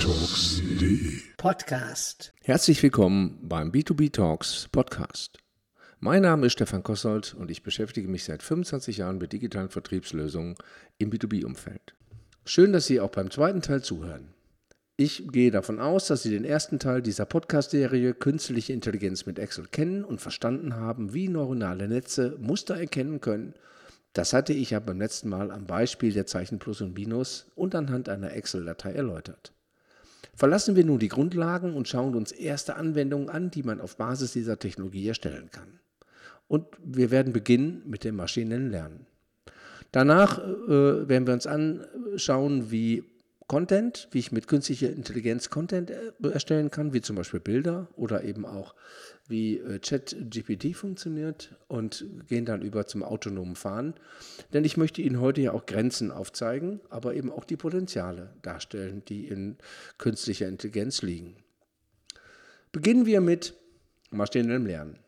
b2btalks.de Podcast. Herzlich willkommen beim B2B Talks Podcast. Mein Name ist Stefan Kossold und ich beschäftige mich seit 25 Jahren mit digitalen Vertriebslösungen im B2B-Umfeld. Schön, dass Sie auch beim zweiten Teil zuhören. Ich gehe davon aus, dass Sie den ersten Teil dieser Podcast-Serie Künstliche Intelligenz mit Excel kennen und verstanden haben, wie neuronale Netze Muster erkennen können. Das hatte ich ja beim letzten Mal am Beispiel der Zeichen Plus und Minus und anhand einer Excel-Datei erläutert. Verlassen wir nun die Grundlagen und schauen uns erste Anwendungen an, die man auf Basis dieser Technologie erstellen kann. Und wir werden beginnen mit dem maschinellen Lernen. Danach äh, werden wir uns anschauen, wie Content, wie ich mit künstlicher Intelligenz Content äh, erstellen kann, wie zum Beispiel Bilder oder eben auch wie äh, ChatGPT funktioniert und gehen dann über zum autonomen Fahren. Denn ich möchte Ihnen heute ja auch Grenzen aufzeigen, aber eben auch die Potenziale darstellen, die in künstlicher Intelligenz liegen. Beginnen wir mit maschinellem Lernen.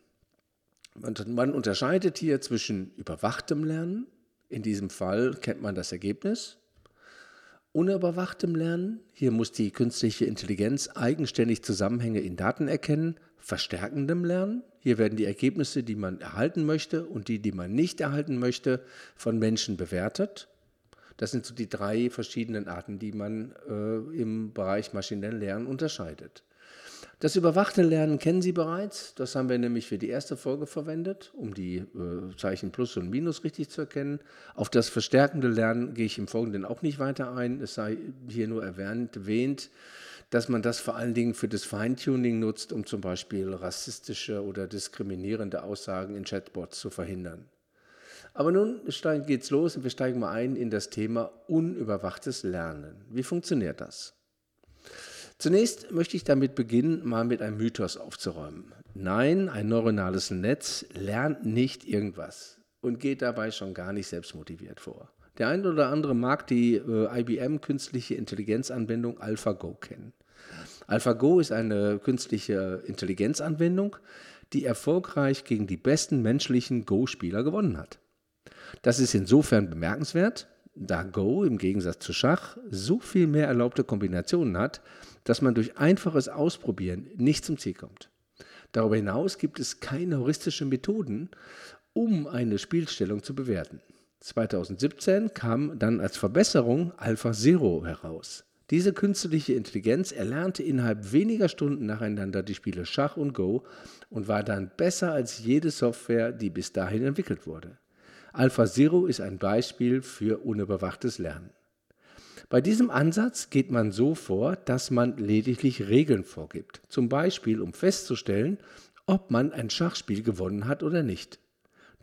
Man unterscheidet hier zwischen überwachtem Lernen, in diesem Fall kennt man das Ergebnis, unüberwachtem Lernen. Hier muss die künstliche Intelligenz eigenständig Zusammenhänge in Daten erkennen. Verstärkendem Lernen. Hier werden die Ergebnisse, die man erhalten möchte und die, die man nicht erhalten möchte, von Menschen bewertet. Das sind so die drei verschiedenen Arten, die man äh, im Bereich maschinellen Lernen unterscheidet. Das überwachte Lernen kennen Sie bereits. Das haben wir nämlich für die erste Folge verwendet, um die äh, Zeichen Plus und Minus richtig zu erkennen. Auf das verstärkende Lernen gehe ich im Folgenden auch nicht weiter ein. Es sei hier nur erwähnt, dass man das vor allen Dingen für das Feintuning nutzt, um zum Beispiel rassistische oder diskriminierende Aussagen in Chatbots zu verhindern. Aber nun geht's los und wir steigen mal ein in das Thema unüberwachtes Lernen. Wie funktioniert das? Zunächst möchte ich damit beginnen, mal mit einem Mythos aufzuräumen. Nein, ein neuronales Netz lernt nicht irgendwas und geht dabei schon gar nicht selbstmotiviert vor. Der eine oder andere mag die äh, IBM künstliche Intelligenzanwendung AlphaGo kennen. AlphaGo ist eine künstliche Intelligenzanwendung, die erfolgreich gegen die besten menschlichen Go-Spieler gewonnen hat. Das ist insofern bemerkenswert, da Go im Gegensatz zu Schach so viel mehr erlaubte Kombinationen hat, dass man durch einfaches Ausprobieren nicht zum Ziel kommt. Darüber hinaus gibt es keine heuristischen Methoden, um eine Spielstellung zu bewerten. 2017 kam dann als Verbesserung AlphaZero heraus. Diese künstliche Intelligenz erlernte innerhalb weniger Stunden nacheinander die Spiele Schach und Go und war dann besser als jede Software, die bis dahin entwickelt wurde. AlphaZero ist ein Beispiel für unüberwachtes Lernen. Bei diesem Ansatz geht man so vor, dass man lediglich Regeln vorgibt, zum Beispiel um festzustellen, ob man ein Schachspiel gewonnen hat oder nicht.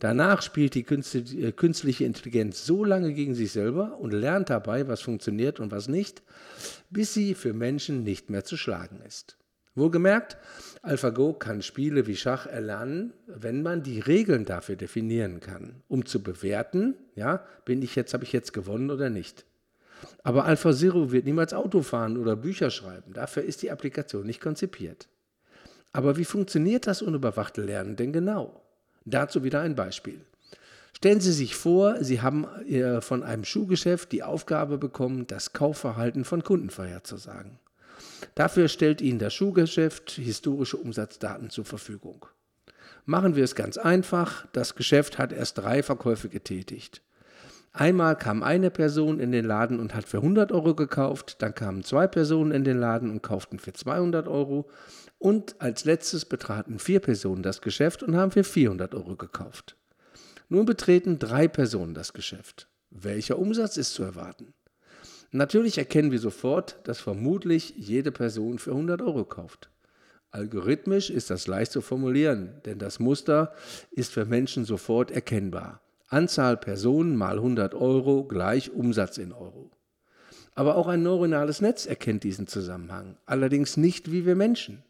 Danach spielt die äh, künstliche Intelligenz so lange gegen sich selber und lernt dabei, was funktioniert und was nicht, bis sie für Menschen nicht mehr zu schlagen ist. Wohlgemerkt, AlphaGo kann Spiele wie Schach erlernen, wenn man die Regeln dafür definieren kann, um zu bewerten, ja, bin ich jetzt, habe ich jetzt gewonnen oder nicht. Aber AlphaZero wird niemals Auto fahren oder Bücher schreiben. Dafür ist die Applikation nicht konzipiert. Aber wie funktioniert das unüberwachte Lernen denn genau? Dazu wieder ein Beispiel. Stellen Sie sich vor, Sie haben äh, von einem Schuhgeschäft die Aufgabe bekommen, das Kaufverhalten von Kunden vorherzusagen. Dafür stellt Ihnen das Schuhgeschäft historische Umsatzdaten zur Verfügung. Machen wir es ganz einfach. Das Geschäft hat erst drei Verkäufe getätigt. Einmal kam eine Person in den Laden und hat für 100 Euro gekauft, dann kamen zwei Personen in den Laden und kauften für 200 Euro und als letztes betraten vier Personen das Geschäft und haben für 400 Euro gekauft. Nun betreten drei Personen das Geschäft. Welcher Umsatz ist zu erwarten? Natürlich erkennen wir sofort, dass vermutlich jede Person für 100 Euro kauft. Algorithmisch ist das leicht zu formulieren, denn das Muster ist für Menschen sofort erkennbar. Anzahl Personen mal 100 Euro gleich Umsatz in Euro. Aber auch ein neuronales Netz erkennt diesen Zusammenhang, allerdings nicht wie wir Menschen.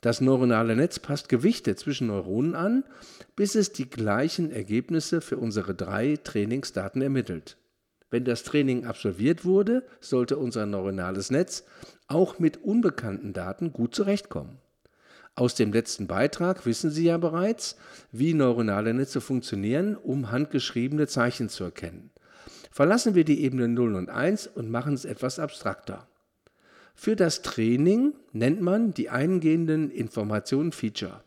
Das neuronale Netz passt Gewichte zwischen Neuronen an, bis es die gleichen Ergebnisse für unsere drei Trainingsdaten ermittelt. Wenn das Training absolviert wurde, sollte unser neuronales Netz auch mit unbekannten Daten gut zurechtkommen. Aus dem letzten Beitrag wissen Sie ja bereits, wie neuronale Netze funktionieren, um handgeschriebene Zeichen zu erkennen. Verlassen wir die Ebene 0 und 1 und machen es etwas abstrakter. Für das Training nennt man die eingehenden Informationen Feature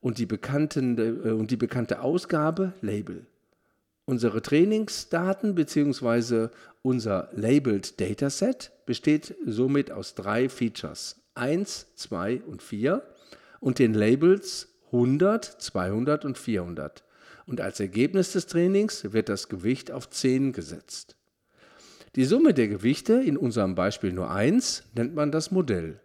und die, bekannten, äh, und die bekannte Ausgabe Label. Unsere Trainingsdaten bzw. unser Labeled Dataset besteht somit aus drei Features 1, 2 und 4 und den Labels 100, 200 und 400. Und als Ergebnis des Trainings wird das Gewicht auf 10 gesetzt. Die Summe der Gewichte, in unserem Beispiel nur 1, nennt man das Modell.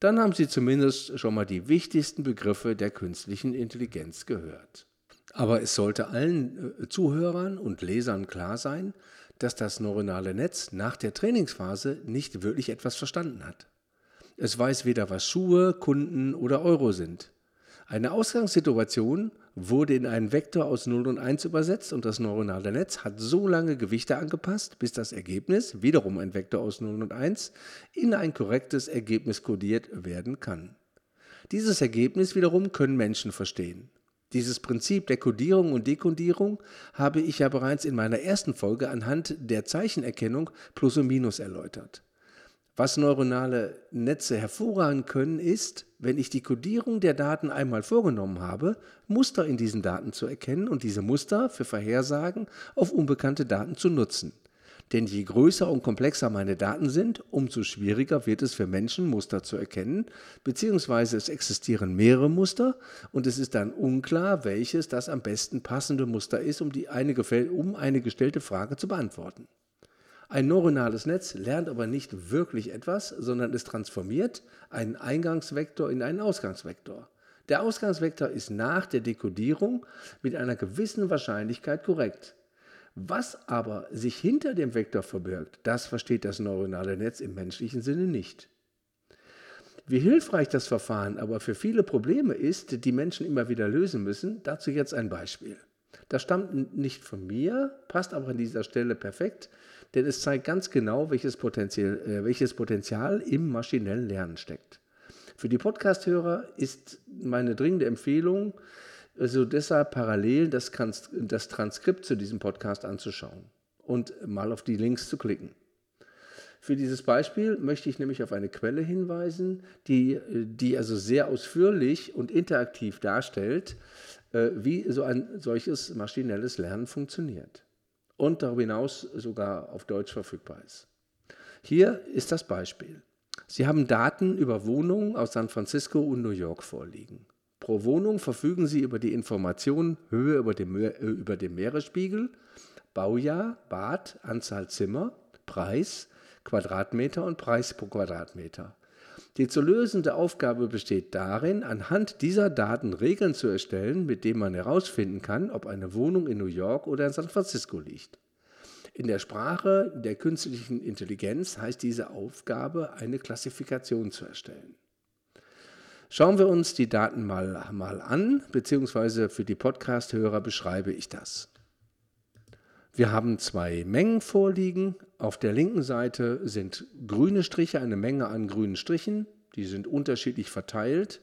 Dann haben Sie zumindest schon mal die wichtigsten Begriffe der künstlichen Intelligenz gehört. Aber es sollte allen äh, Zuhörern und Lesern klar sein, dass das neuronale Netz nach der Trainingsphase nicht wirklich etwas verstanden hat. Es weiß weder, was Schuhe, Kunden oder Euro sind. Eine Ausgangssituation wurde in einen Vektor aus 0 und 1 übersetzt und das neuronale Netz hat so lange Gewichte angepasst, bis das Ergebnis, wiederum ein Vektor aus 0 und 1, in ein korrektes Ergebnis kodiert werden kann. Dieses Ergebnis wiederum können Menschen verstehen. Dieses Prinzip der Kodierung und Dekodierung habe ich ja bereits in meiner ersten Folge anhand der Zeichenerkennung Plus und Minus erläutert. Was neuronale Netze hervorragen können, ist, wenn ich die Kodierung der Daten einmal vorgenommen habe, Muster in diesen Daten zu erkennen und diese Muster für Vorhersagen auf unbekannte Daten zu nutzen. Denn je größer und komplexer meine Daten sind, umso schwieriger wird es für Menschen, Muster zu erkennen, beziehungsweise es existieren mehrere Muster und es ist dann unklar, welches das am besten passende Muster ist, um, eine, um eine gestellte Frage zu beantworten. Ein neuronales Netz lernt aber nicht wirklich etwas, sondern es transformiert einen Eingangsvektor in einen Ausgangsvektor. Der Ausgangsvektor ist nach der Dekodierung mit einer gewissen Wahrscheinlichkeit korrekt. Was aber sich hinter dem Vektor verbirgt, das versteht das neuronale Netz im menschlichen Sinne nicht. Wie hilfreich das Verfahren aber für viele Probleme ist, die Menschen immer wieder lösen müssen, dazu jetzt ein Beispiel. Das stammt nicht von mir, passt aber an dieser Stelle perfekt, denn es zeigt ganz genau, welches Potenzial, äh, welches Potenzial im maschinellen Lernen steckt. Für die Podcasthörer ist meine dringende Empfehlung, also deshalb parallel das, das Transkript zu diesem Podcast anzuschauen und mal auf die Links zu klicken. Für dieses Beispiel möchte ich nämlich auf eine Quelle hinweisen, die, die also sehr ausführlich und interaktiv darstellt, äh, wie so ein solches maschinelles Lernen funktioniert und darüber hinaus sogar auf Deutsch verfügbar ist. Hier ist das Beispiel. Sie haben Daten über Wohnungen aus San Francisco und New York vorliegen. Pro Wohnung verfügen Sie über die Informationen Höhe über dem, äh, über dem Meeresspiegel, Baujahr, Bad, Anzahl Zimmer, Preis, Quadratmeter und Preis pro Quadratmeter. Die zu lösende Aufgabe besteht darin, anhand dieser Daten Regeln zu erstellen, mit denen man herausfinden kann, ob eine Wohnung in New York oder in San Francisco liegt. In der Sprache der künstlichen Intelligenz heißt diese Aufgabe, eine Klassifikation zu erstellen. Schauen wir uns die Daten mal, mal an, beziehungsweise für die Podcast-Hörer beschreibe ich das. Wir haben zwei Mengen vorliegen. Auf der linken Seite sind grüne Striche, eine Menge an grünen Strichen. Die sind unterschiedlich verteilt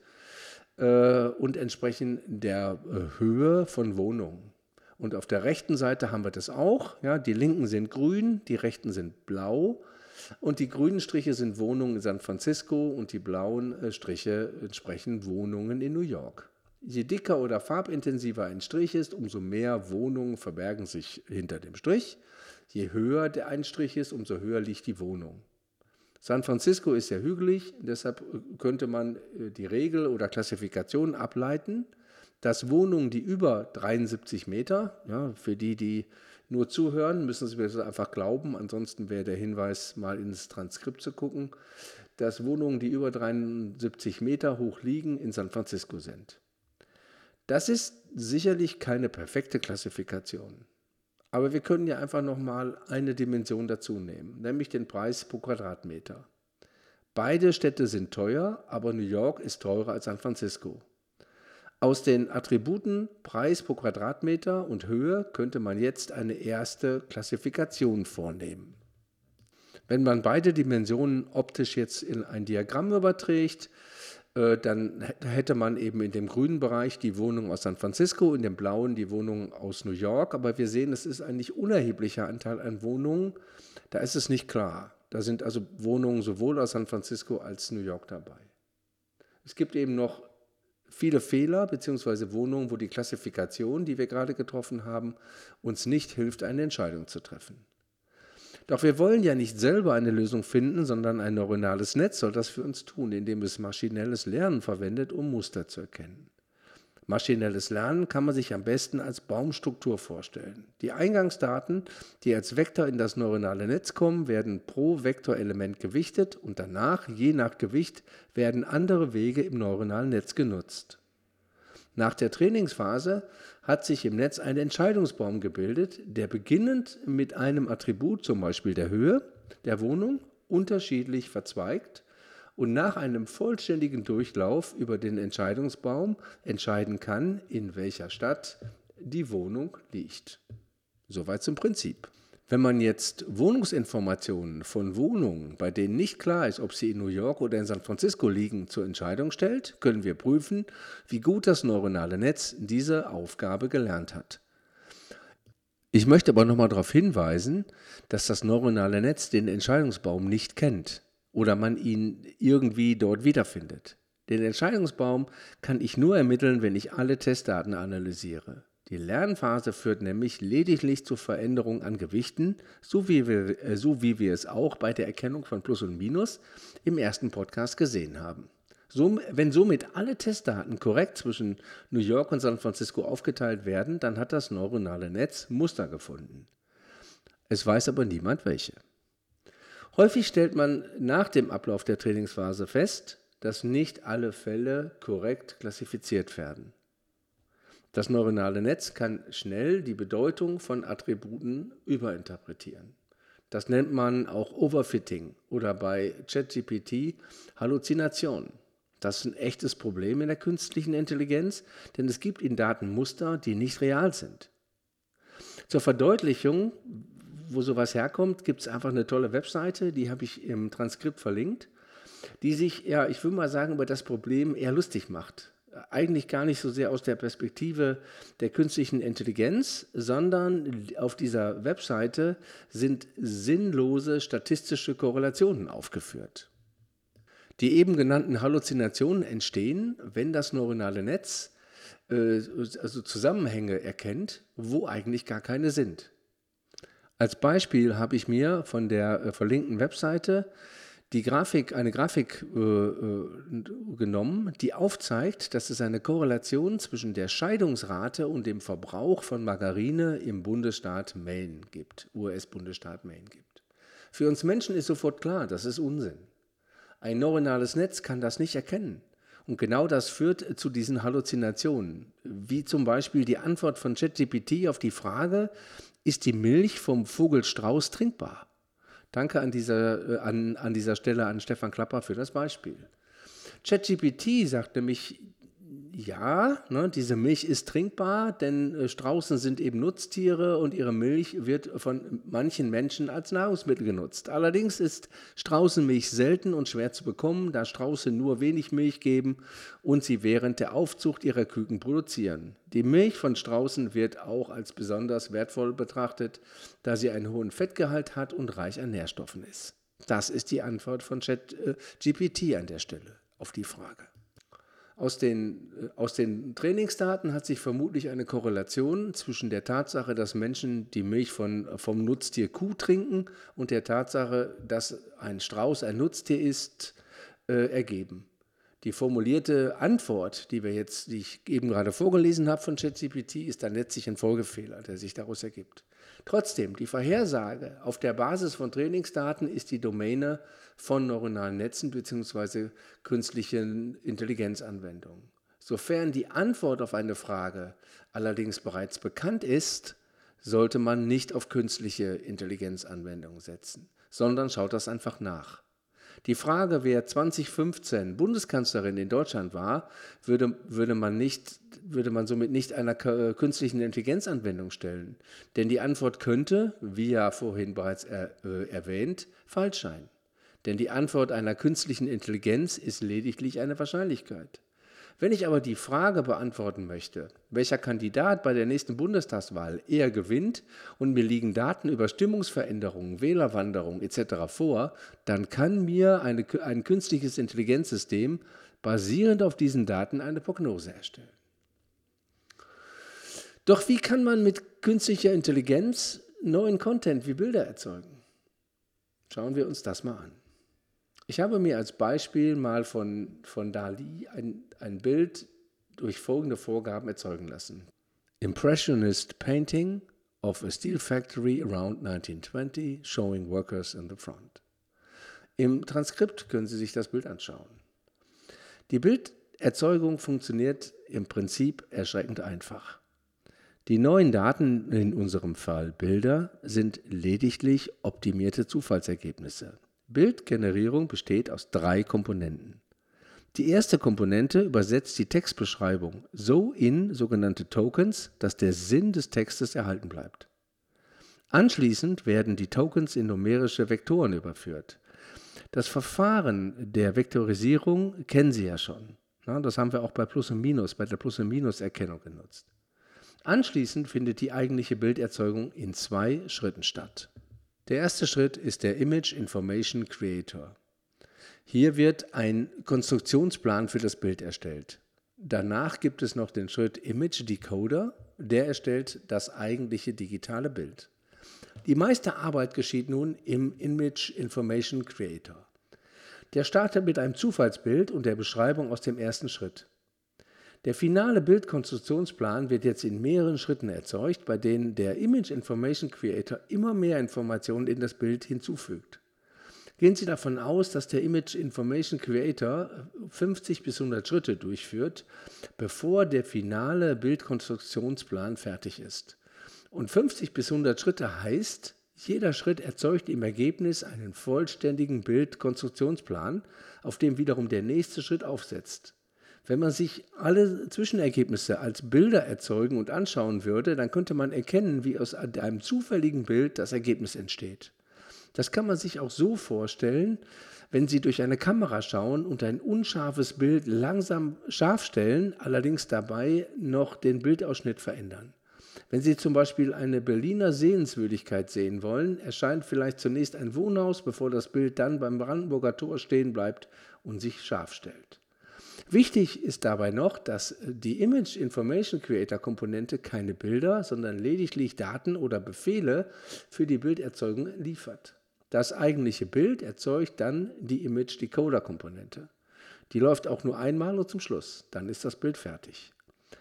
äh, und entsprechen der äh, Höhe von Wohnungen. Und auf der rechten Seite haben wir das auch. Ja, die linken sind grün, die rechten sind blau. Und die grünen Striche sind Wohnungen in San Francisco und die blauen äh, Striche entsprechen Wohnungen in New York. Je dicker oder farbintensiver ein Strich ist, umso mehr Wohnungen verbergen sich hinter dem Strich. Je höher der ein Strich ist, umso höher liegt die Wohnung. San Francisco ist sehr hügelig, deshalb äh, könnte man äh, die Regel oder Klassifikation ableiten, dass Wohnungen, die über 73 Meter, ja, für die, die nur zuhören, müssen Sie mir das einfach glauben. Ansonsten wäre der Hinweis, mal ins Transkript zu gucken, dass Wohnungen, die über 73 Meter hoch liegen, in San Francisco sind. Das ist sicherlich keine perfekte Klassifikation. Aber wir können ja einfach nochmal eine Dimension dazu nehmen, nämlich den Preis pro Quadratmeter. Beide Städte sind teuer, aber New York ist teurer als San Francisco. Aus den Attributen Preis pro Quadratmeter und Höhe könnte man jetzt eine erste Klassifikation vornehmen. Wenn man beide Dimensionen optisch jetzt in ein Diagramm überträgt, dann hätte man eben in dem grünen Bereich die Wohnung aus San Francisco, in dem blauen die Wohnung aus New York. Aber wir sehen, es ist ein nicht unerheblicher Anteil an Wohnungen. Da ist es nicht klar. Da sind also Wohnungen sowohl aus San Francisco als New York dabei. Es gibt eben noch viele Fehler bzw. Wohnungen, wo die Klassifikation, die wir gerade getroffen haben, uns nicht hilft, eine Entscheidung zu treffen. Doch wir wollen ja nicht selber eine Lösung finden, sondern ein neuronales Netz soll das für uns tun, indem es maschinelles Lernen verwendet, um Muster zu erkennen. Maschinelles Lernen kann man sich am besten als Baumstruktur vorstellen. Die Eingangsdaten, die als Vektor in das neuronale Netz kommen, werden pro Vektorelement gewichtet und danach, je nach Gewicht, werden andere Wege im neuronalen Netz genutzt. Nach der Trainingsphase hat sich im Netz ein Entscheidungsbaum gebildet, der beginnend mit einem Attribut, zum Beispiel der Höhe der Wohnung, unterschiedlich verzweigt und nach einem vollständigen Durchlauf über den Entscheidungsbaum entscheiden kann, in welcher Stadt die Wohnung liegt. Soweit zum Prinzip. Wenn man jetzt Wohnungsinformationen von Wohnungen, bei denen nicht klar ist, ob sie in New York oder in San Francisco liegen, zur Entscheidung stellt, können wir prüfen, wie gut das neuronale Netz diese Aufgabe gelernt hat. Ich möchte aber nochmal darauf hinweisen, dass das neuronale Netz den Entscheidungsbaum nicht kennt oder man ihn irgendwie dort wiederfindet. Den Entscheidungsbaum kann ich nur ermitteln, wenn ich alle Testdaten analysiere. Die Lernphase führt nämlich lediglich zur Veränderung an Gewichten, so wie, wir, äh, so wie wir es auch bei der Erkennung von Plus und Minus im ersten Podcast gesehen haben. So, wenn somit alle Testdaten korrekt zwischen New York und San Francisco aufgeteilt werden, dann hat das neuronale Netz Muster gefunden. Es weiß aber niemand welche. Häufig stellt man nach dem Ablauf der Trainingsphase fest, dass nicht alle Fälle korrekt klassifiziert werden. Das neuronale Netz kann schnell die Bedeutung von Attributen überinterpretieren. Das nennt man auch Overfitting oder bei ChatGPT Halluzination. Das ist ein echtes Problem in der künstlichen Intelligenz, denn es gibt in Daten Muster, die nicht real sind. Zur Verdeutlichung, wo sowas herkommt, gibt es einfach eine tolle Webseite, die habe ich im Transkript verlinkt, die sich, ja, ich würde mal sagen, über das Problem eher lustig macht. Eigentlich gar nicht so sehr aus der Perspektive der künstlichen Intelligenz, sondern auf dieser Webseite sind sinnlose statistische Korrelationen aufgeführt. Die eben genannten Halluzinationen entstehen, wenn das neuronale Netz äh, also Zusammenhänge erkennt, wo eigentlich gar keine sind. Als Beispiel habe ich mir von der äh, verlinkten Webseite die Grafik, eine Grafik äh, äh, genommen, die aufzeigt, dass es eine Korrelation zwischen der Scheidungsrate und dem Verbrauch von Margarine im Bundesstaat Maine gibt, US-Bundesstaat Maine gibt. Für uns Menschen ist sofort klar, das ist Unsinn. Ein neuronales Netz kann das nicht erkennen. Und genau das führt zu diesen Halluzinationen, wie zum Beispiel die Antwort von ChatGPT auf die Frage, ist die Milch vom Vogelstrauß trinkbar? Danke an dieser, äh, an, an dieser Stelle an Stefan Klapper für das Beispiel. ChatGPT sagt nämlich, ja, ne, diese Milch ist trinkbar, denn äh, Straußen sind eben Nutztiere und ihre Milch wird von manchen Menschen als Nahrungsmittel genutzt. Allerdings ist Straußenmilch selten und schwer zu bekommen, da Strauße nur wenig Milch geben und sie während der Aufzucht ihrer Küken produzieren. Die Milch von Straußen wird auch als besonders wertvoll betrachtet, da sie einen hohen Fettgehalt hat und reich an Nährstoffen ist. Das ist die Antwort von ChatGPT äh, an der Stelle auf die Frage. Aus den, äh, aus den Trainingsdaten hat sich vermutlich eine Korrelation zwischen der Tatsache, dass Menschen die Milch von, vom Nutztier Kuh trinken und der Tatsache, dass ein Strauß ein Nutztier ist, äh, ergeben. Die formulierte Antwort, die wir jetzt, die ich eben gerade vorgelesen habe von ChatGPT, ist dann letztlich ein Folgefehler, der sich daraus ergibt. Trotzdem, die Vorhersage auf der Basis von Trainingsdaten ist die Domäne von neuronalen Netzen bzw. künstlichen Intelligenzanwendungen. Sofern die Antwort auf eine Frage allerdings bereits bekannt ist, sollte man nicht auf künstliche Intelligenzanwendungen setzen, sondern schaut das einfach nach. Die Frage, wer 2015 Bundeskanzlerin in Deutschland war, würde, würde, man, nicht, würde man somit nicht einer künstlichen Intelligenzanwendung stellen. Denn die Antwort könnte, wie ja vorhin bereits er, äh, erwähnt, falsch sein. Denn die Antwort einer künstlichen Intelligenz ist lediglich eine Wahrscheinlichkeit. Wenn ich aber die Frage beantworten möchte, welcher Kandidat bei der nächsten Bundestagswahl eher gewinnt und mir liegen Daten über Stimmungsveränderungen, Wählerwanderung etc. vor, dann kann mir eine, ein künstliches Intelligenzsystem basierend auf diesen Daten eine Prognose erstellen. Doch wie kann man mit künstlicher Intelligenz neuen Content wie Bilder erzeugen? Schauen wir uns das mal an. Ich habe mir als Beispiel mal von, von Dali ein, ein Bild durch folgende Vorgaben erzeugen lassen. Impressionist painting of a steel factory around 1920 showing workers in the front. Im Transkript können Sie sich das Bild anschauen. Die Bilderzeugung funktioniert im Prinzip erschreckend einfach. Die neuen Daten, in unserem Fall Bilder, sind lediglich optimierte Zufallsergebnisse. Bildgenerierung besteht aus drei Komponenten. Die erste Komponente übersetzt die Textbeschreibung so in sogenannte Tokens, dass der Sinn des Textes erhalten bleibt. Anschließend werden die Tokens in numerische Vektoren überführt. Das Verfahren der Vektorisierung kennen Sie ja schon. Das haben wir auch bei Plus und Minus, bei der Plus- und Minus-Erkennung genutzt. Anschließend findet die eigentliche Bilderzeugung in zwei Schritten statt. Der erste Schritt ist der Image Information Creator. Hier wird ein Konstruktionsplan für das Bild erstellt. Danach gibt es noch den Schritt Image Decoder, der erstellt das eigentliche digitale Bild. Die meiste Arbeit geschieht nun im Image Information Creator. Der startet mit einem Zufallsbild und der Beschreibung aus dem ersten Schritt. Der finale Bildkonstruktionsplan wird jetzt in mehreren Schritten erzeugt, bei denen der Image Information Creator immer mehr Informationen in das Bild hinzufügt. Gehen Sie davon aus, dass der Image Information Creator 50 bis 100 Schritte durchführt, bevor der finale Bildkonstruktionsplan fertig ist. Und 50 bis 100 Schritte heißt, jeder Schritt erzeugt im Ergebnis einen vollständigen Bildkonstruktionsplan, auf dem wiederum der nächste Schritt aufsetzt. Wenn man sich alle Zwischenergebnisse als Bilder erzeugen und anschauen würde, dann könnte man erkennen, wie aus einem zufälligen Bild das Ergebnis entsteht. Das kann man sich auch so vorstellen, wenn Sie durch eine Kamera schauen und ein unscharfes Bild langsam scharf stellen, allerdings dabei noch den Bildausschnitt verändern. Wenn Sie zum Beispiel eine Berliner Sehenswürdigkeit sehen wollen, erscheint vielleicht zunächst ein Wohnhaus, bevor das Bild dann beim Brandenburger Tor stehen bleibt und sich scharf stellt. Wichtig ist dabei noch, dass die Image Information Creator Komponente keine Bilder, sondern lediglich Daten oder Befehle für die Bilderzeugung liefert. Das eigentliche Bild erzeugt dann die Image Decoder Komponente. Die läuft auch nur einmal und zum Schluss, dann ist das Bild fertig.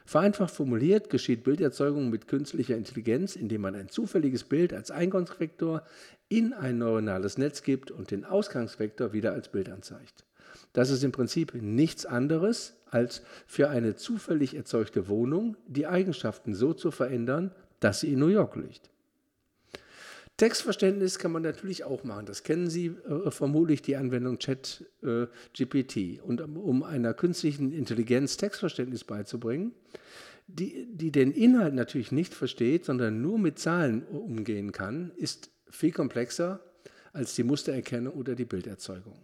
Vereinfacht formuliert geschieht Bilderzeugung mit künstlicher Intelligenz, indem man ein zufälliges Bild als Eingangsvektor in ein neuronales Netz gibt und den Ausgangsvektor wieder als Bild anzeigt. Das ist im Prinzip nichts anderes, als für eine zufällig erzeugte Wohnung die Eigenschaften so zu verändern, dass sie in New York liegt. Textverständnis kann man natürlich auch machen. Das kennen Sie äh, vermutlich die Anwendung Chat äh. Und um einer künstlichen Intelligenz Textverständnis beizubringen, die, die den Inhalt natürlich nicht versteht, sondern nur mit Zahlen umgehen kann, ist viel komplexer als die Mustererkennung oder die Bilderzeugung.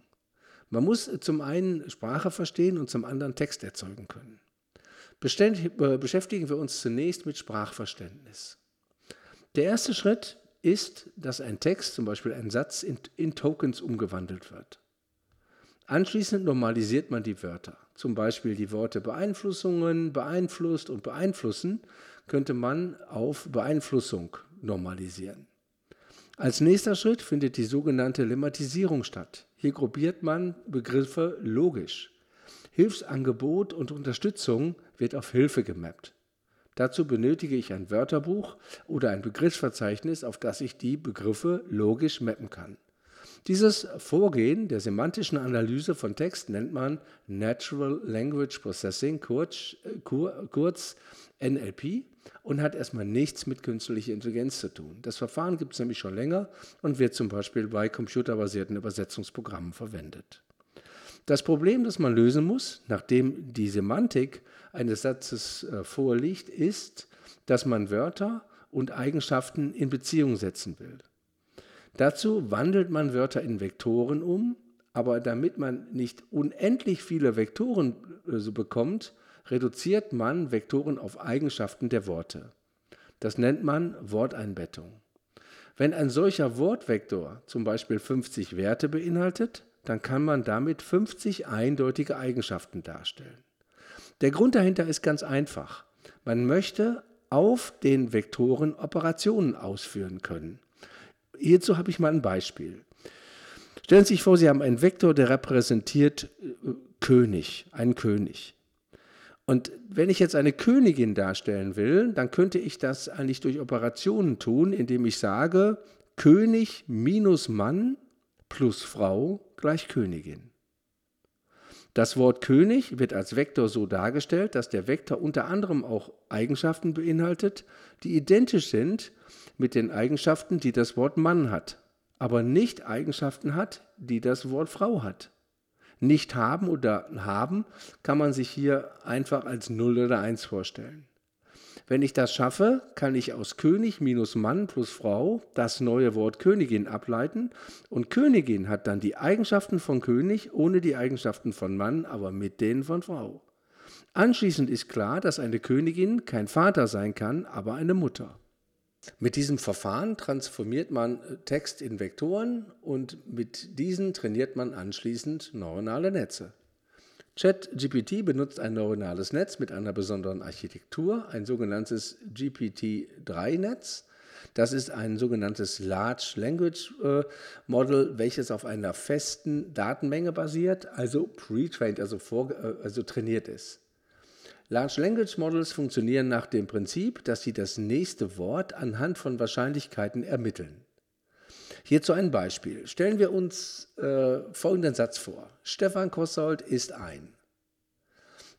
Man muss zum einen Sprache verstehen und zum anderen Text erzeugen können. Äh, beschäftigen wir uns zunächst mit Sprachverständnis. Der erste Schritt ist, dass ein Text, zum Beispiel ein Satz, in, in Tokens umgewandelt wird. Anschließend normalisiert man die Wörter. Zum Beispiel die Worte Beeinflussungen, beeinflusst und beeinflussen könnte man auf Beeinflussung normalisieren. Als nächster Schritt findet die sogenannte Lemmatisierung statt. Hier gruppiert man Begriffe logisch. Hilfsangebot und Unterstützung wird auf Hilfe gemappt. Dazu benötige ich ein Wörterbuch oder ein Begriffsverzeichnis, auf das ich die Begriffe logisch mappen kann. Dieses Vorgehen der semantischen Analyse von Text nennt man Natural Language Processing, kurz, kurz NLP, und hat erstmal nichts mit künstlicher Intelligenz zu tun. Das Verfahren gibt es nämlich schon länger und wird zum Beispiel bei computerbasierten Übersetzungsprogrammen verwendet. Das Problem, das man lösen muss, nachdem die Semantik eines Satzes äh, vorliegt, ist, dass man Wörter und Eigenschaften in Beziehung setzen will. Dazu wandelt man Wörter in Vektoren um, aber damit man nicht unendlich viele Vektoren äh, bekommt, reduziert man Vektoren auf Eigenschaften der Worte. Das nennt man Worteinbettung. Wenn ein solcher Wortvektor zum Beispiel 50 Werte beinhaltet, dann kann man damit 50 eindeutige Eigenschaften darstellen. Der Grund dahinter ist ganz einfach. Man möchte auf den Vektoren Operationen ausführen können. Hierzu habe ich mal ein Beispiel. Stellen Sie sich vor, Sie haben einen Vektor, der repräsentiert äh, König, einen König. Und wenn ich jetzt eine Königin darstellen will, dann könnte ich das eigentlich durch Operationen tun, indem ich sage, König minus Mann plus Frau gleich Königin. Das Wort König wird als Vektor so dargestellt, dass der Vektor unter anderem auch Eigenschaften beinhaltet, die identisch sind mit den Eigenschaften, die das Wort Mann hat, aber nicht Eigenschaften hat, die das Wort Frau hat nicht haben oder haben, kann man sich hier einfach als 0 oder 1 vorstellen. Wenn ich das schaffe, kann ich aus König minus Mann plus Frau das neue Wort Königin ableiten und Königin hat dann die Eigenschaften von König ohne die Eigenschaften von Mann, aber mit denen von Frau. Anschließend ist klar, dass eine Königin kein Vater sein kann, aber eine Mutter. Mit diesem Verfahren transformiert man äh, Text in Vektoren und mit diesen trainiert man anschließend neuronale Netze. ChatGPT benutzt ein neuronales Netz mit einer besonderen Architektur, ein sogenanntes GPT-3-Netz. Das ist ein sogenanntes Large Language äh, Model, welches auf einer festen Datenmenge basiert, also pre-trained, also, vor, äh, also trainiert ist. Large Language Models funktionieren nach dem Prinzip, dass sie das nächste Wort anhand von Wahrscheinlichkeiten ermitteln. Hierzu ein Beispiel. Stellen wir uns äh, folgenden Satz vor. Stefan Kossold ist ein.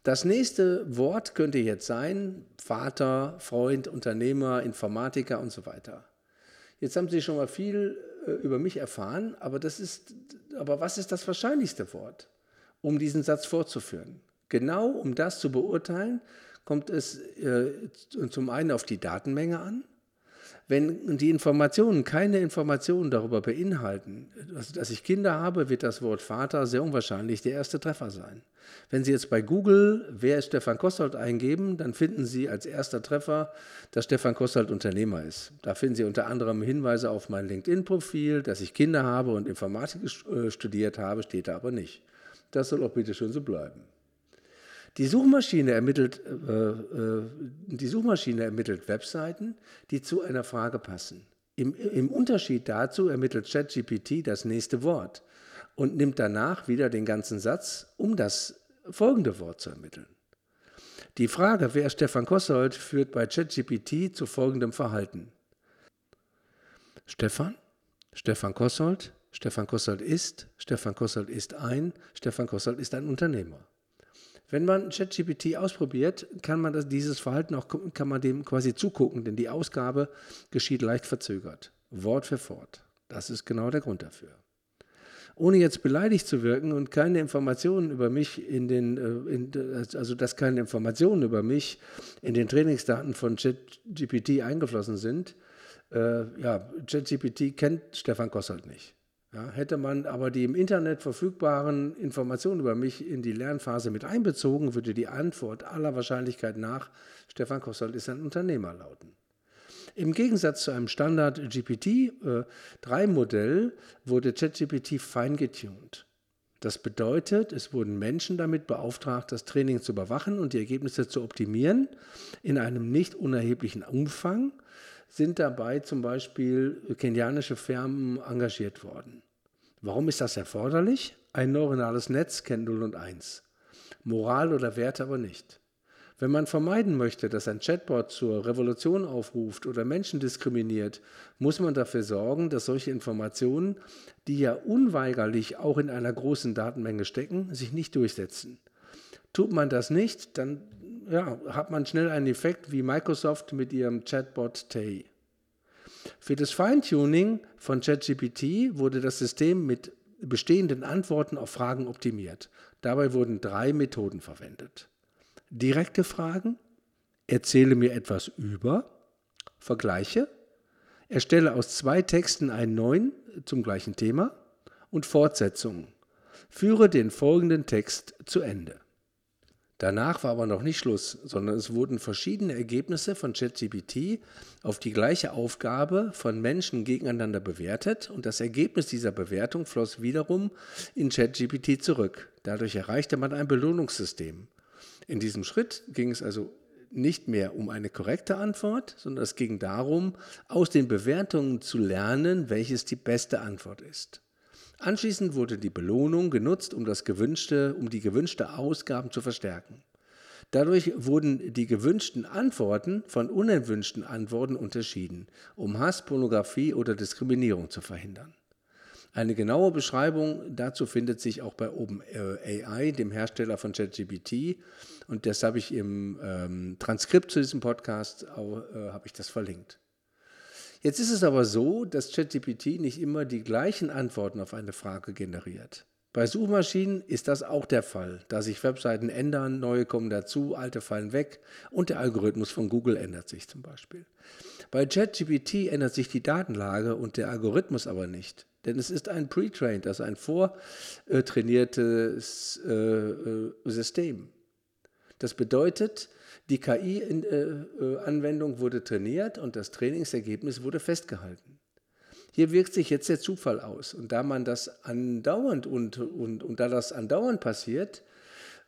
Das nächste Wort könnte jetzt sein Vater, Freund, Unternehmer, Informatiker und so weiter. Jetzt haben Sie schon mal viel äh, über mich erfahren, aber, das ist, aber was ist das wahrscheinlichste Wort, um diesen Satz fortzuführen? Genau um das zu beurteilen, kommt es äh, zum einen auf die Datenmenge an. Wenn die Informationen keine Informationen darüber beinhalten, also dass ich Kinder habe, wird das Wort Vater sehr unwahrscheinlich der erste Treffer sein. Wenn Sie jetzt bei Google Wer ist Stefan Kossold eingeben, dann finden Sie als erster Treffer, dass Stefan Kossold Unternehmer ist. Da finden Sie unter anderem Hinweise auf mein LinkedIn-Profil, dass ich Kinder habe und Informatik äh, studiert habe, steht da aber nicht. Das soll auch bitte schön so bleiben. Die Suchmaschine ermittelt, äh, äh, die Suchmaschine ermittelt Webseiten, die zu einer Frage passen. Im, Im Unterschied dazu ermittelt ChatGPT das nächste Wort und nimmt danach wieder den ganzen Satz, um das folgende Wort zu ermitteln. Die Frage, wer Stefan Kossold, führt bei ChatGPT zu folgendem Verhalten. Stefan? Stefan Kossold? Stefan Kossold ist? Stefan Kossold ist ein? Stefan Kossold ist ein Unternehmer. Wenn man ChatGPT ausprobiert, kann man das, dieses Verhalten auch kann man dem quasi zugucken, denn die Ausgabe geschieht leicht verzögert, Wort für Wort. Das ist genau der Grund dafür. Ohne jetzt beleidigt zu wirken und keine Informationen über mich in den, äh, in, also dass keine Informationen über mich in den Trainingsdaten von ChatGPT eingeflossen sind, äh, ja, ChatGPT kennt Stefan Kossold nicht. Ja, hätte man aber die im Internet verfügbaren Informationen über mich in die Lernphase mit einbezogen, würde die Antwort aller Wahrscheinlichkeit nach Stefan Kossold ist ein Unternehmer lauten. Im Gegensatz zu einem Standard GPT-3-Modell äh, wurde ChatGPT feingetuned. Das bedeutet, es wurden Menschen damit beauftragt, das Training zu überwachen und die Ergebnisse zu optimieren in einem nicht unerheblichen Umfang sind dabei zum Beispiel kenianische Firmen engagiert worden. Warum ist das erforderlich? Ein neuronales Netz kennt 0 und 1. Moral oder Werte aber nicht. Wenn man vermeiden möchte, dass ein Chatbot zur Revolution aufruft oder Menschen diskriminiert, muss man dafür sorgen, dass solche Informationen, die ja unweigerlich auch in einer großen Datenmenge stecken, sich nicht durchsetzen. Tut man das nicht, dann ja, hat man schnell einen Effekt wie Microsoft mit ihrem Chatbot Tay. Für das Feintuning von ChatGPT wurde das System mit bestehenden Antworten auf Fragen optimiert. Dabei wurden drei Methoden verwendet. Direkte Fragen, erzähle mir etwas über, vergleiche, erstelle aus zwei Texten einen neuen zum gleichen Thema und Fortsetzungen. Führe den folgenden Text zu Ende. Danach war aber noch nicht Schluss, sondern es wurden verschiedene Ergebnisse von ChatGPT auf die gleiche Aufgabe von Menschen gegeneinander bewertet und das Ergebnis dieser Bewertung floss wiederum in ChatGPT zurück. Dadurch erreichte man ein Belohnungssystem. In diesem Schritt ging es also nicht mehr um eine korrekte Antwort, sondern es ging darum, aus den Bewertungen zu lernen, welches die beste Antwort ist. Anschließend wurde die Belohnung genutzt, um, das gewünschte, um die gewünschte Ausgaben zu verstärken. Dadurch wurden die gewünschten Antworten von unerwünschten Antworten unterschieden, um Hass, Pornografie oder Diskriminierung zu verhindern. Eine genaue Beschreibung dazu findet sich auch bei OpenAI, dem Hersteller von ChatGPT. Und das habe ich im ähm, Transkript zu diesem Podcast auch, äh, habe ich das verlinkt. Jetzt ist es aber so, dass ChatGPT nicht immer die gleichen Antworten auf eine Frage generiert. Bei Suchmaschinen ist das auch der Fall, da sich Webseiten ändern, neue kommen dazu, alte fallen weg und der Algorithmus von Google ändert sich zum Beispiel. Bei ChatGPT ändert sich die Datenlage und der Algorithmus aber nicht, denn es ist ein pre-trained, also ein vortrainiertes äh, äh, System. Das bedeutet, die KI-Anwendung wurde trainiert und das Trainingsergebnis wurde festgehalten. Hier wirkt sich jetzt der Zufall aus. Und da man das andauernd und, und, und da das andauernd passiert,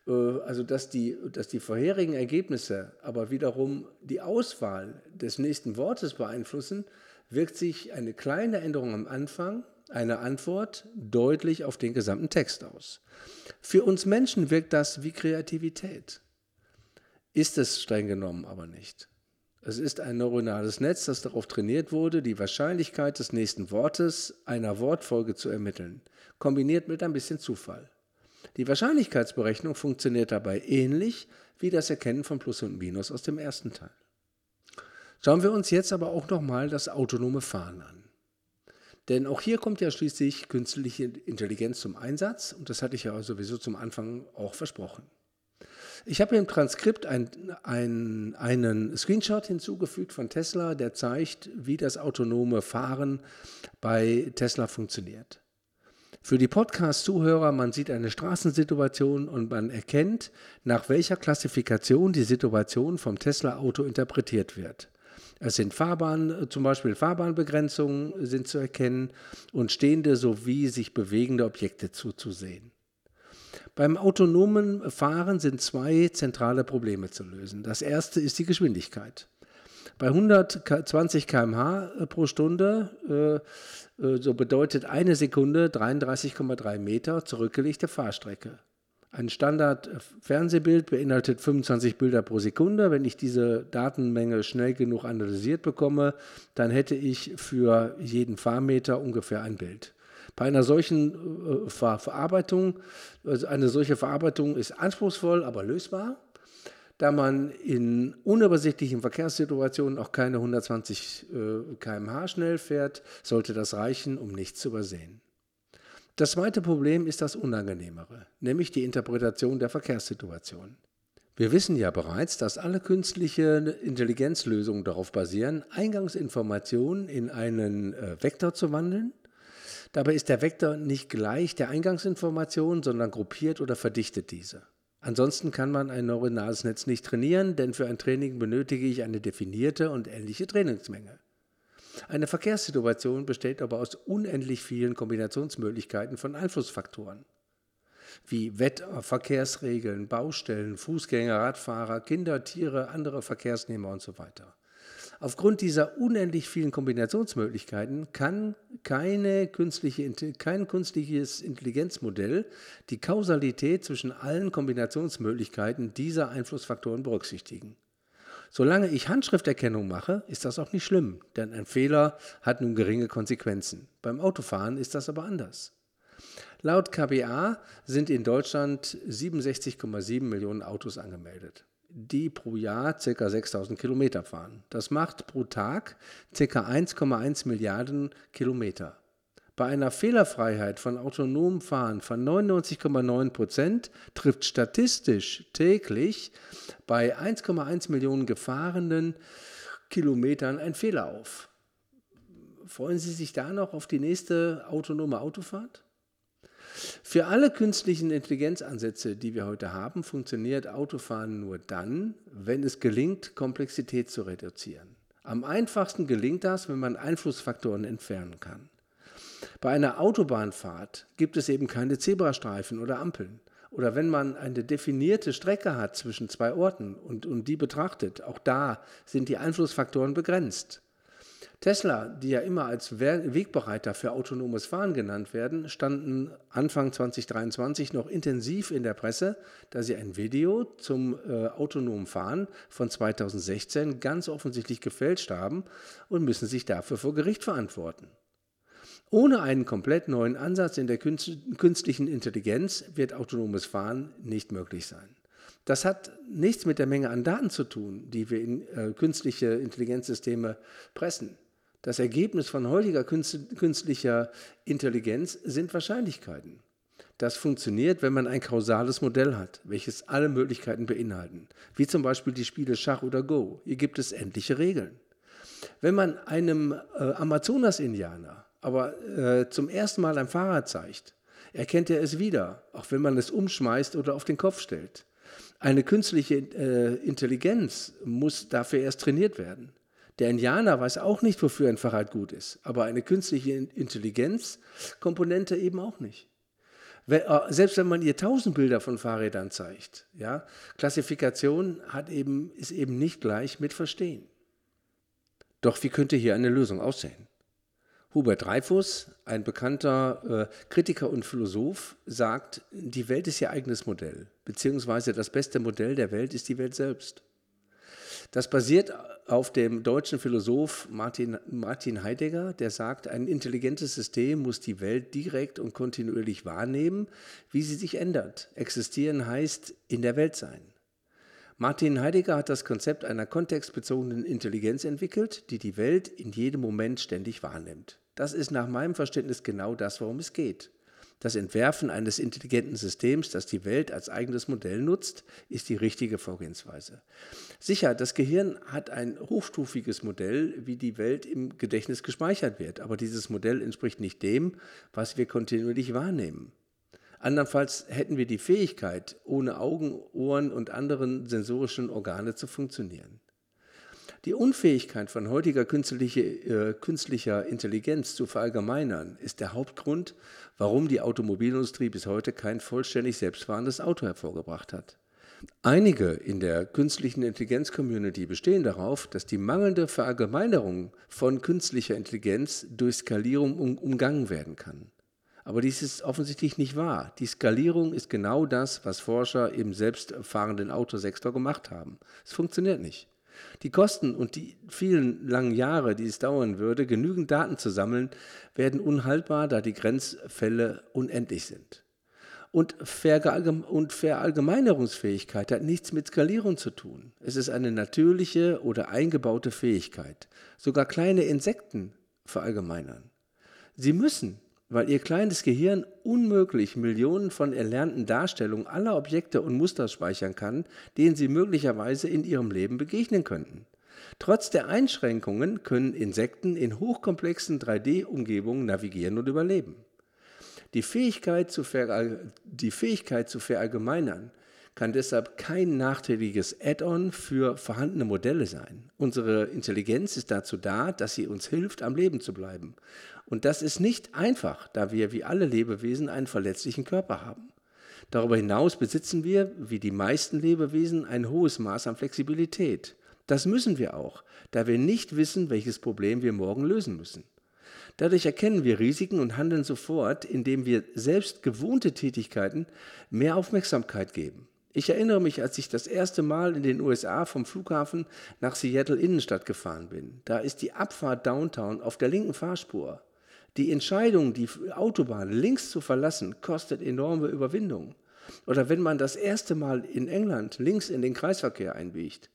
äh, also dass die, dass die vorherigen Ergebnisse aber wiederum die Auswahl des nächsten Wortes beeinflussen, wirkt sich eine kleine Änderung am Anfang einer Antwort deutlich auf den gesamten Text aus. Für uns Menschen wirkt das wie Kreativität. Ist es streng genommen aber nicht. Es ist ein neuronales Netz, das darauf trainiert wurde, die Wahrscheinlichkeit des nächsten Wortes einer Wortfolge zu ermitteln, kombiniert mit ein bisschen Zufall. Die Wahrscheinlichkeitsberechnung funktioniert dabei ähnlich wie das Erkennen von Plus und Minus aus dem ersten Teil. Schauen wir uns jetzt aber auch nochmal das autonome Fahren an. Denn auch hier kommt ja schließlich künstliche Intelligenz zum Einsatz und das hatte ich ja sowieso zum Anfang auch versprochen. Ich habe im Transkript ein, ein, einen Screenshot hinzugefügt von Tesla, der zeigt, wie das autonome Fahren bei Tesla funktioniert. Für die Podcast-Zuhörer, man sieht eine Straßensituation und man erkennt, nach welcher Klassifikation die Situation vom Tesla-Auto interpretiert wird. Es sind Fahrbahn, zum Beispiel Fahrbahnbegrenzungen sind zu erkennen und stehende sowie sich bewegende Objekte zuzusehen. Beim autonomen Fahren sind zwei zentrale Probleme zu lösen. Das erste ist die Geschwindigkeit. Bei 120 km/h pro Stunde, äh, äh, so bedeutet eine Sekunde 33,3 Meter zurückgelegte Fahrstrecke. Ein Standard-Fernsehbild beinhaltet 25 Bilder pro Sekunde. Wenn ich diese Datenmenge schnell genug analysiert bekomme, dann hätte ich für jeden Fahrmeter ungefähr ein Bild. Bei einer solchen äh, Ver Verarbeitung, also eine solche Verarbeitung ist anspruchsvoll, aber lösbar, da man in unübersichtlichen Verkehrssituationen auch keine 120 äh, km/h schnell fährt, sollte das reichen, um nichts zu übersehen. Das zweite Problem ist das Unangenehmere, nämlich die Interpretation der Verkehrssituation. Wir wissen ja bereits, dass alle künstliche Intelligenzlösungen darauf basieren, Eingangsinformationen in einen äh, Vektor zu wandeln Dabei ist der Vektor nicht gleich der Eingangsinformation, sondern gruppiert oder verdichtet diese. Ansonsten kann man ein neuronales Netz nicht trainieren, denn für ein Training benötige ich eine definierte und ähnliche Trainingsmenge. Eine Verkehrssituation besteht aber aus unendlich vielen Kombinationsmöglichkeiten von Einflussfaktoren, wie Wetter, Verkehrsregeln, Baustellen, Fußgänger, Radfahrer, Kinder, Tiere, andere Verkehrsnehmer und so weiter. Aufgrund dieser unendlich vielen Kombinationsmöglichkeiten kann keine künstliche, kein künstliches Intelligenzmodell die Kausalität zwischen allen Kombinationsmöglichkeiten dieser Einflussfaktoren berücksichtigen. Solange ich Handschrifterkennung mache, ist das auch nicht schlimm, denn ein Fehler hat nun geringe Konsequenzen. Beim Autofahren ist das aber anders. Laut KBA sind in Deutschland 67,7 Millionen Autos angemeldet die pro Jahr ca. 6000 Kilometer fahren. Das macht pro Tag ca. 1,1 Milliarden Kilometer. Bei einer Fehlerfreiheit von autonomem Fahren von 99,9 Prozent trifft statistisch täglich bei 1,1 Millionen gefahrenen Kilometern ein Fehler auf. Freuen Sie sich da noch auf die nächste autonome Autofahrt? Für alle künstlichen Intelligenzansätze, die wir heute haben, funktioniert Autofahren nur dann, wenn es gelingt, Komplexität zu reduzieren. Am einfachsten gelingt das, wenn man Einflussfaktoren entfernen kann. Bei einer Autobahnfahrt gibt es eben keine Zebrastreifen oder Ampeln. Oder wenn man eine definierte Strecke hat zwischen zwei Orten und, und die betrachtet, auch da sind die Einflussfaktoren begrenzt. Tesla, die ja immer als Wegbereiter für autonomes Fahren genannt werden, standen Anfang 2023 noch intensiv in der Presse, da sie ein Video zum äh, autonomen Fahren von 2016 ganz offensichtlich gefälscht haben und müssen sich dafür vor Gericht verantworten. Ohne einen komplett neuen Ansatz in der künstlichen Intelligenz wird autonomes Fahren nicht möglich sein. Das hat nichts mit der Menge an Daten zu tun, die wir in äh, künstliche Intelligenzsysteme pressen. Das Ergebnis von heutiger künstlicher Intelligenz sind Wahrscheinlichkeiten. Das funktioniert, wenn man ein kausales Modell hat, welches alle Möglichkeiten beinhalten, wie zum Beispiel die Spiele Schach oder Go. Hier gibt es endliche Regeln. Wenn man einem äh, Amazonas-Indianer aber äh, zum ersten Mal ein Fahrrad zeigt, erkennt er es wieder, auch wenn man es umschmeißt oder auf den Kopf stellt. Eine künstliche äh, Intelligenz muss dafür erst trainiert werden. Der Indianer weiß auch nicht, wofür ein Fahrrad gut ist, aber eine künstliche Intelligenzkomponente eben auch nicht. Äh, selbst wenn man ihr tausend Bilder von Fahrrädern zeigt, ja, Klassifikation hat eben, ist eben nicht gleich mit Verstehen. Doch wie könnte hier eine Lösung aussehen? Hubert Dreyfus, ein bekannter äh, Kritiker und Philosoph, sagt, die Welt ist ihr eigenes Modell, beziehungsweise das beste Modell der Welt ist die Welt selbst. Das basiert auf dem deutschen Philosoph Martin, Martin Heidegger, der sagt, ein intelligentes System muss die Welt direkt und kontinuierlich wahrnehmen, wie sie sich ändert. Existieren heißt in der Welt sein. Martin Heidegger hat das Konzept einer kontextbezogenen Intelligenz entwickelt, die die Welt in jedem Moment ständig wahrnimmt. Das ist nach meinem Verständnis genau das, worum es geht. Das Entwerfen eines intelligenten Systems, das die Welt als eigenes Modell nutzt, ist die richtige Vorgehensweise. Sicher, das Gehirn hat ein hochstufiges Modell, wie die Welt im Gedächtnis gespeichert wird, aber dieses Modell entspricht nicht dem, was wir kontinuierlich wahrnehmen. Andernfalls hätten wir die Fähigkeit, ohne Augen, Ohren und anderen sensorischen Organe zu funktionieren. Die Unfähigkeit von heutiger künstliche, äh, künstlicher Intelligenz zu verallgemeinern ist der Hauptgrund, warum die Automobilindustrie bis heute kein vollständig selbstfahrendes Auto hervorgebracht hat. Einige in der künstlichen Intelligenz-Community bestehen darauf, dass die mangelnde Verallgemeinerung von künstlicher Intelligenz durch Skalierung um, umgangen werden kann. Aber dies ist offensichtlich nicht wahr. Die Skalierung ist genau das, was Forscher im selbstfahrenden Autosektor gemacht haben. Es funktioniert nicht. Die Kosten und die vielen langen Jahre, die es dauern würde, genügend Daten zu sammeln, werden unhaltbar, da die Grenzfälle unendlich sind. Und, Verallgemeinerungsfähigkeit hat nichts mit Skalierung zu tun. Es ist eine natürliche oder eingebaute Fähigkeit. Sogar kleine Insekten verallgemeinern. Sie müssen, weil ihr kleines Gehirn unmöglich Millionen von erlernten Darstellungen aller Objekte und Muster speichern kann, denen sie möglicherweise in ihrem Leben begegnen könnten. Trotz der Einschränkungen können Insekten in hochkomplexen 3D-Umgebungen navigieren und überleben. Die Fähigkeit, zu die Fähigkeit zu verallgemeinern kann deshalb kein nachteiliges Add-on für vorhandene Modelle sein. Unsere Intelligenz ist dazu da, dass sie uns hilft, am Leben zu bleiben. Und das ist nicht einfach, da wir wie alle Lebewesen einen verletzlichen Körper haben. Darüber hinaus besitzen wir, wie die meisten Lebewesen, ein hohes Maß an Flexibilität. Das müssen wir auch, da wir nicht wissen, welches Problem wir morgen lösen müssen. Dadurch erkennen wir Risiken und handeln sofort, indem wir selbst gewohnte Tätigkeiten mehr Aufmerksamkeit geben. Ich erinnere mich, als ich das erste Mal in den USA vom Flughafen nach Seattle Innenstadt gefahren bin. Da ist die Abfahrt Downtown auf der linken Fahrspur. Die Entscheidung, die Autobahn links zu verlassen, kostet enorme Überwindung. Oder wenn man das erste Mal in England links in den Kreisverkehr einbiegt.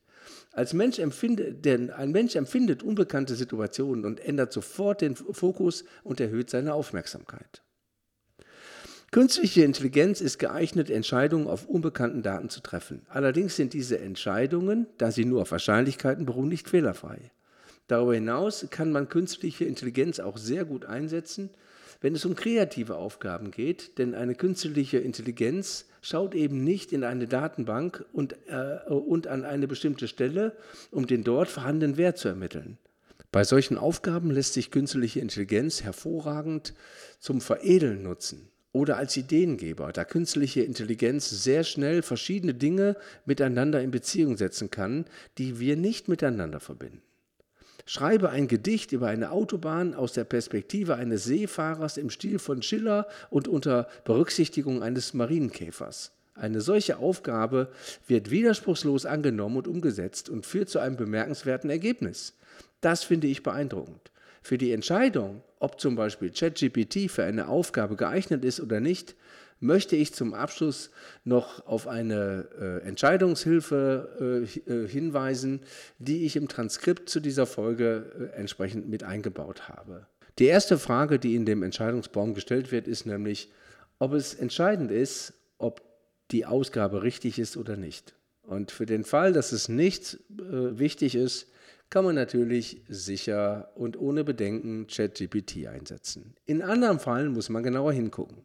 Als Mensch empfindet, denn ein Mensch empfindet unbekannte Situationen und ändert sofort den Fokus und erhöht seine Aufmerksamkeit. Künstliche Intelligenz ist geeignet, Entscheidungen auf unbekannten Daten zu treffen. Allerdings sind diese Entscheidungen, da sie nur auf Wahrscheinlichkeiten beruhen, nicht fehlerfrei. Darüber hinaus kann man künstliche Intelligenz auch sehr gut einsetzen, wenn es um kreative Aufgaben geht, denn eine künstliche Intelligenz schaut eben nicht in eine Datenbank und, äh, und an eine bestimmte Stelle, um den dort vorhandenen Wert zu ermitteln. Bei solchen Aufgaben lässt sich künstliche Intelligenz hervorragend zum Veredeln nutzen oder als Ideengeber, da künstliche Intelligenz sehr schnell verschiedene Dinge miteinander in Beziehung setzen kann, die wir nicht miteinander verbinden. Schreibe ein Gedicht über eine Autobahn aus der Perspektive eines Seefahrers im Stil von Schiller und unter Berücksichtigung eines Marienkäfers. Eine solche Aufgabe wird widerspruchslos angenommen und umgesetzt und führt zu einem bemerkenswerten Ergebnis. Das finde ich beeindruckend. Für die Entscheidung, ob zum Beispiel ChatGPT für eine Aufgabe geeignet ist oder nicht, möchte ich zum Abschluss noch auf eine äh, Entscheidungshilfe äh, äh hinweisen, die ich im Transkript zu dieser Folge äh, entsprechend mit eingebaut habe. Die erste Frage, die in dem Entscheidungsbaum gestellt wird, ist nämlich, ob es entscheidend ist, ob die Ausgabe richtig ist oder nicht. Und für den Fall, dass es nicht äh, wichtig ist, kann man natürlich sicher und ohne Bedenken ChatGPT einsetzen. In anderen Fällen muss man genauer hingucken.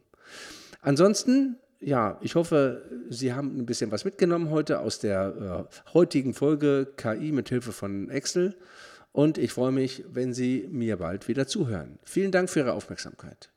Ansonsten, ja, ich hoffe, Sie haben ein bisschen was mitgenommen heute aus der äh, heutigen Folge KI mit Hilfe von Excel. Und ich freue mich, wenn Sie mir bald wieder zuhören. Vielen Dank für Ihre Aufmerksamkeit.